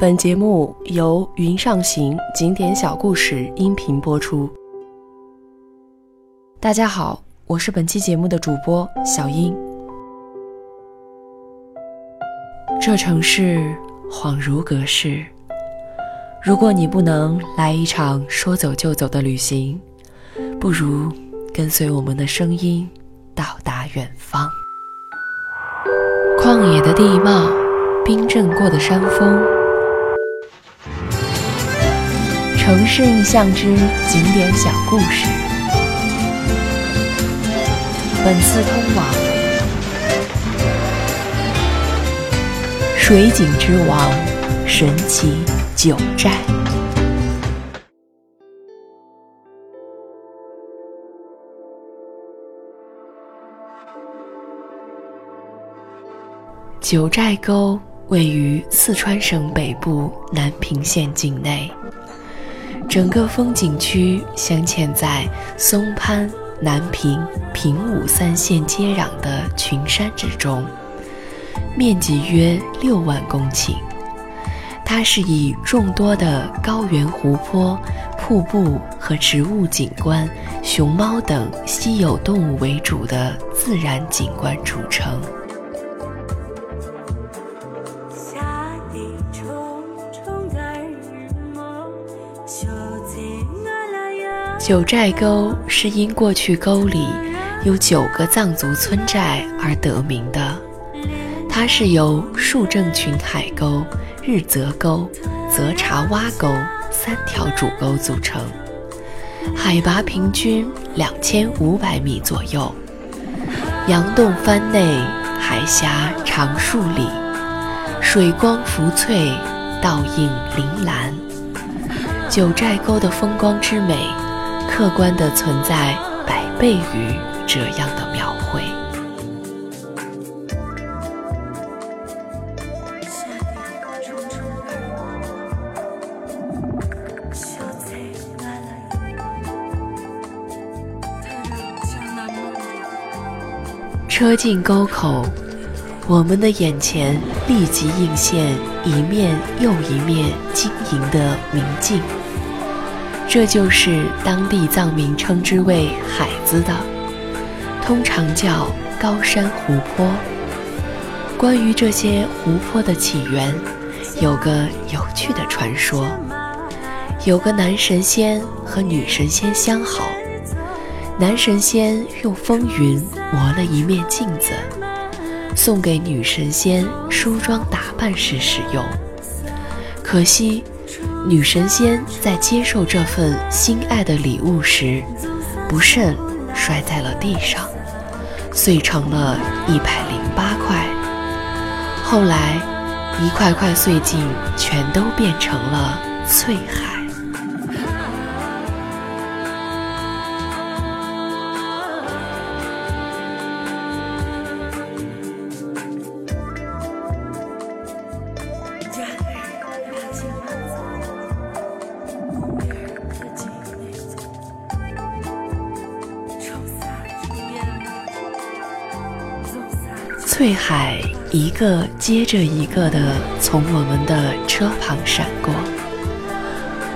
本节目由云上行景点小故事音频播出。大家好，我是本期节目的主播小英。这城市恍如隔世，如果你不能来一场说走就走的旅行，不如跟随我们的声音到达远方。旷野的地貌，冰镇过的山峰。城市印象之景点小故事，本次通往水井之王神奇九寨。九寨沟位于四川省北部南平县境内。整个风景区镶嵌在松潘、南平、平武三县接壤的群山之中，面积约六万公顷。它是以众多的高原湖泊、瀑布和植物景观、熊猫等稀有动物为主的自然景观组成。九寨沟是因过去沟里有九个藏族村寨而得名的。它是由树正群海沟、日泽沟、泽查洼沟三条主沟组成，海拔平均两千五百米左右。阳洞翻内海峡长数里，水光浮翠，倒映铃兰。九寨沟的风光之美。客观的存在百倍于这样的描绘。车进沟口，我们的眼前立即映现一面又一面晶莹的明镜。这就是当地藏民称之为“海子”的，通常叫高山湖泊。关于这些湖泊的起源，有个有趣的传说：有个男神仙和女神仙相好，男神仙用风云磨了一面镜子，送给女神仙梳妆打扮时使用。可惜。女神仙在接受这份心爱的礼物时，不慎摔在了地上，碎成了一百零八块。后来，一块块碎镜全都变成了翠海。翠海一个接着一个地从我们的车旁闪过，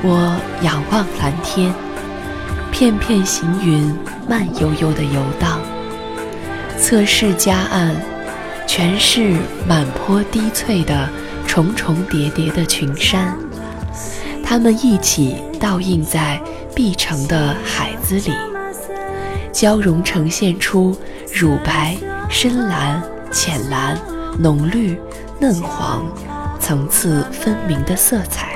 我仰望蓝天，片片行云慢悠悠地游荡，侧视夹岸，全是满坡低翠的重重叠叠的群山，它们一起倒映在碧城的海子里，交融呈现出乳白、深蓝。浅蓝、浓绿、嫩黄，层次分明的色彩。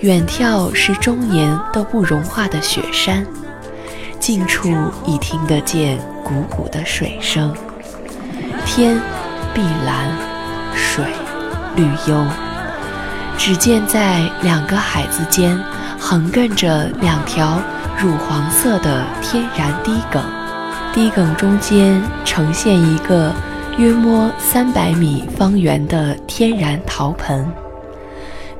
远眺是终年都不融化的雪山，近处已听得见汩汩的水声。天碧蓝，水绿幽。只见在两个海子间，横亘着两条乳黄色的天然堤埂，堤埂中间呈现一个。约摸三百米方圆的天然陶盆，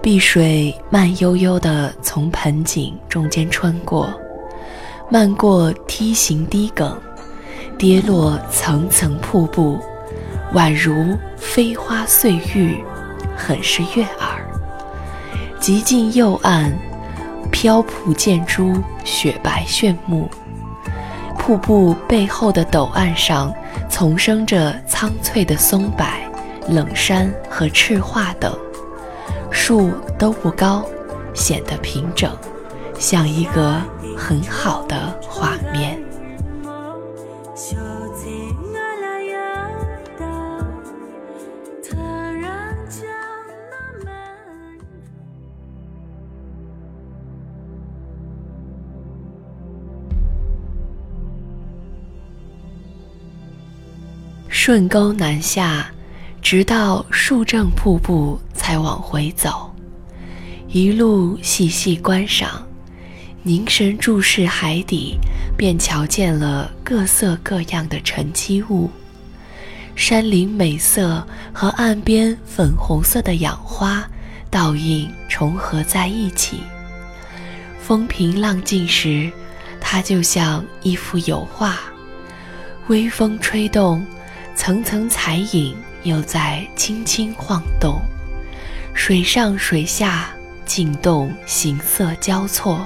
碧水慢悠悠地从盆景中间穿过，漫过梯形堤埂，跌落层层瀑布，宛如飞花碎玉，很是悦耳。极尽右岸，漂瀑溅珠，雪白炫目。瀑布背后的陡岸上，丛生着苍翠的松柏、冷杉和赤桦等，树都不高，显得平整，像一个很好的画顺沟南下，直到树正瀑布才往回走。一路细细观赏，凝神注视海底，便瞧见了各色各样的沉积物。山林美色和岸边粉红色的氧花倒映重合在一起。风平浪静时，它就像一幅油画，微风吹动。层层彩影又在轻轻晃动，水上水下静动，形色交错，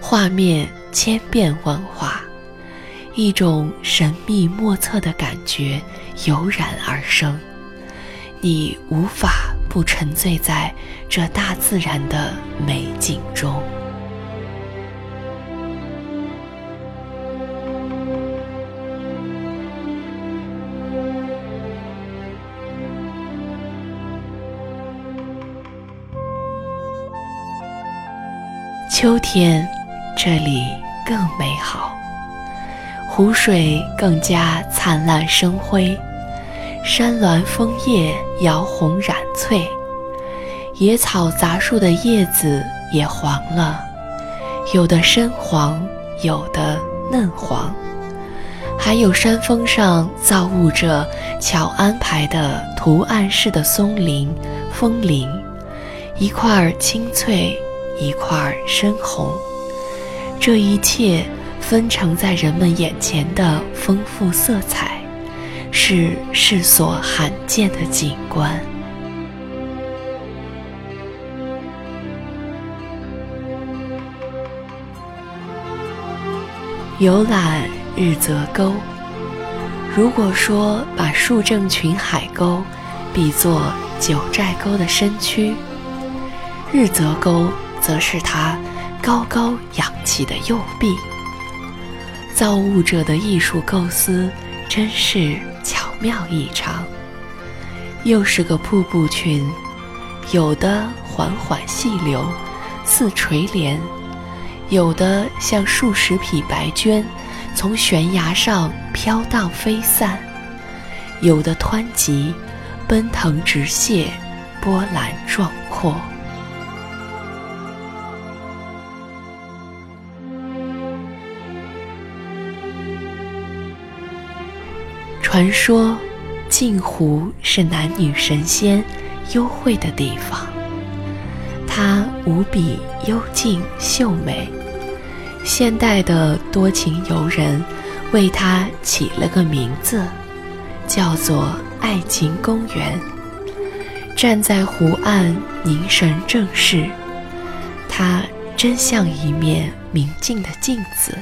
画面千变万化，一种神秘莫测的感觉油然而生，你无法不沉醉在这大自然的美景中。秋天，这里更美好，湖水更加灿烂生辉，山峦枫叶摇红染翠，野草杂树的叶子也黄了，有的深黄，有的嫩黄，还有山峰上造物者巧安排的图案式的松林、枫林，一块青翠。一块深红，这一切分成在人们眼前的丰富色彩，是世所罕见的景观。游览日则沟，如果说把树正群海沟比作九寨沟的身躯，日则沟。则是他高高仰起的右臂。造物者的艺术构思真是巧妙异常。又是个瀑布群，有的缓缓细流，似垂帘；有的像数十匹白绢，从悬崖上飘荡飞散；有的湍急，奔腾直泻，波澜壮阔。传说，镜湖是男女神仙幽会的地方。它无比幽静秀美，现代的多情游人为它起了个名字，叫做爱情公园。站在湖岸凝神正视，它真像一面明净的镜子，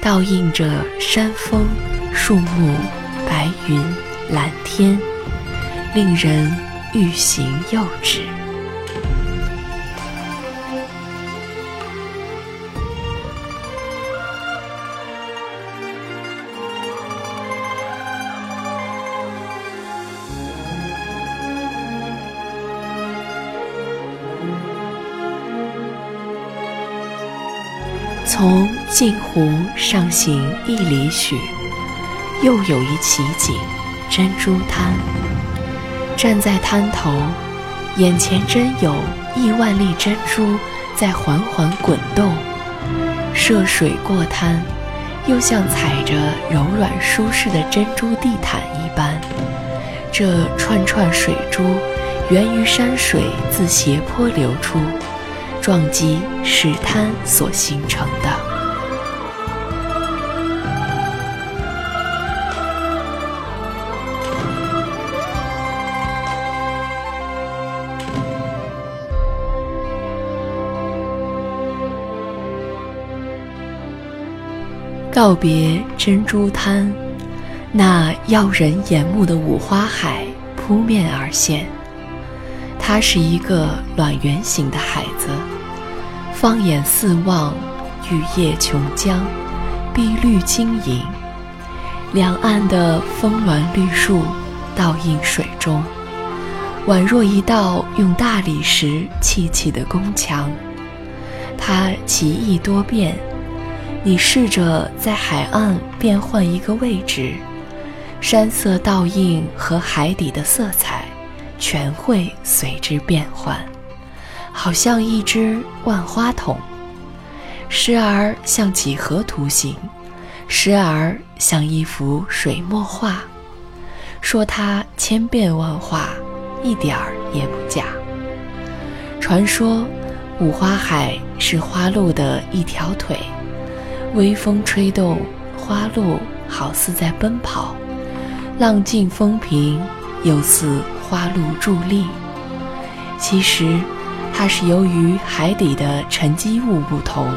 倒映着山峰、树木。白云、蓝天，令人欲行又止。从镜湖上行一里许。又有一奇景，珍珠滩。站在滩头，眼前真有亿万粒珍珠在缓缓滚动，涉水过滩，又像踩着柔软舒适的珍珠地毯一般。这串串水珠源于山水自斜坡流出，撞击石滩所形成的。告别珍珠滩，那耀人眼目的五花海扑面而现。它是一个卵圆形的海子，放眼四望，玉叶琼浆，碧绿晶莹，两岸的峰峦绿树倒映水中，宛若一道用大理石砌起的宫墙。它奇异多变。你试着在海岸变换一个位置，山色倒映和海底的色彩全会随之变换，好像一只万花筒，时而像几何图形，时而像一幅水墨画。说它千变万化，一点儿也不假。传说五花海是花鹿的一条腿。微风吹动花鹿，好似在奔跑；浪静风平，又似花鹿伫立。其实，它是由于海底的沉积物不同，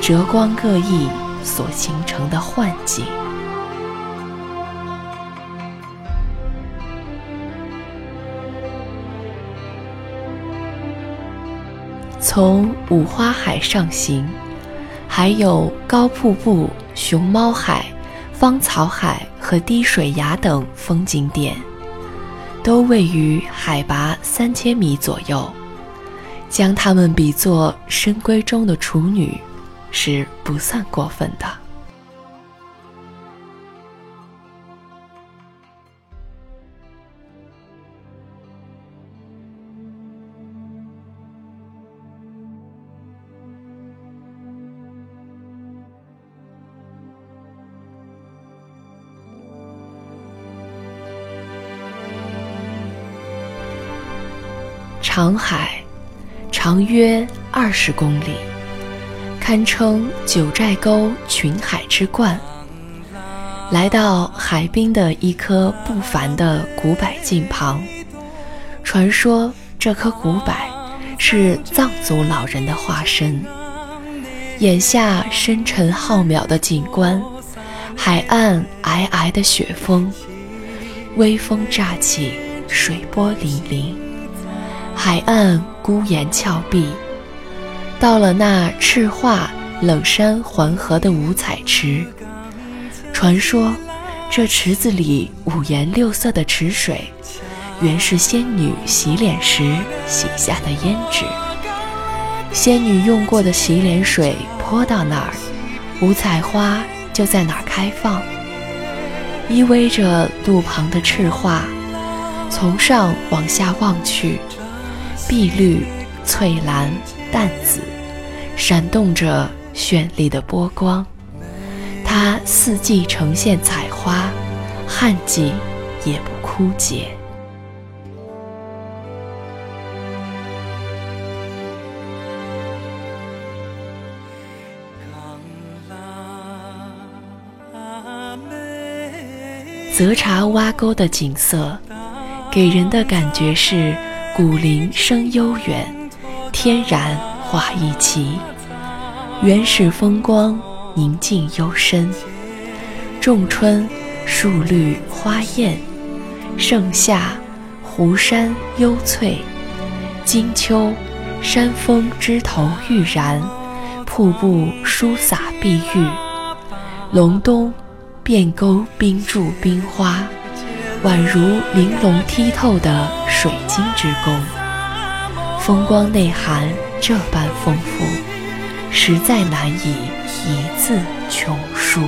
折光各异所形成的幻境。从五花海上行。还有瀑布、熊猫海、芳草海和滴水崖等风景点，都位于海拔三千米左右。将它们比作深闺中的处女，是不算过分的。长海，长约二十公里，堪称九寨沟群海之冠。来到海滨的一棵不凡的古柏近旁，传说这棵古柏是藏族老人的化身。眼下深沉浩渺的景观，海岸皑皑的雪峰，微风乍起，水波粼粼。海岸孤岩峭壁，到了那赤化冷山环河的五彩池。传说，这池子里五颜六色的池水，原是仙女洗脸时洗下的胭脂。仙女用过的洗脸水泼到哪儿，五彩花就在哪儿开放。依偎着路旁的赤化，从上往下望去。碧绿、翠蓝、淡紫，闪动着绚丽的波光。它四季呈现彩花，旱季也不枯竭。泽茶洼沟的景色，给人的感觉是。古林生悠远，天然画一奇，原始风光宁静幽深。仲春树绿花艳，盛夏湖山幽翠，金秋山峰枝头欲燃，瀑布疏洒碧玉。隆冬便沟冰柱冰花。宛如玲珑剔透的水晶之宫，风光内涵这般丰富，实在难以一字穷书。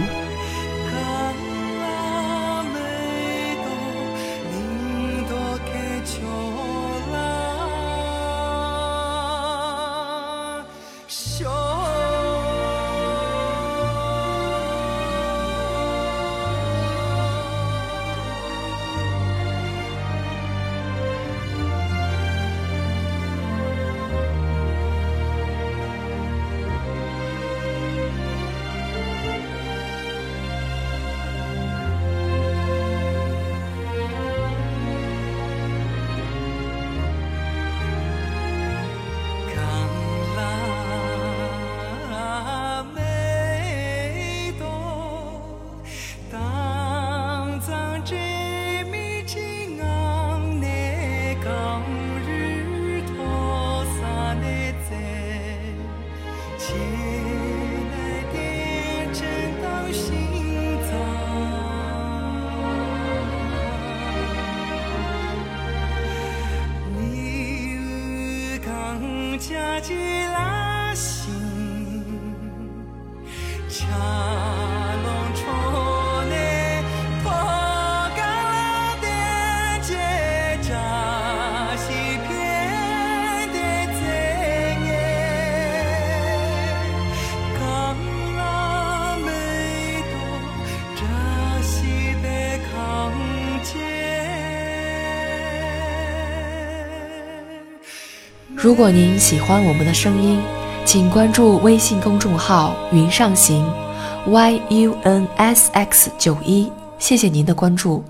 如果您喜欢我们的声音，请关注微信公众号“云上行 ”，Y U N S X 九一，谢谢您的关注。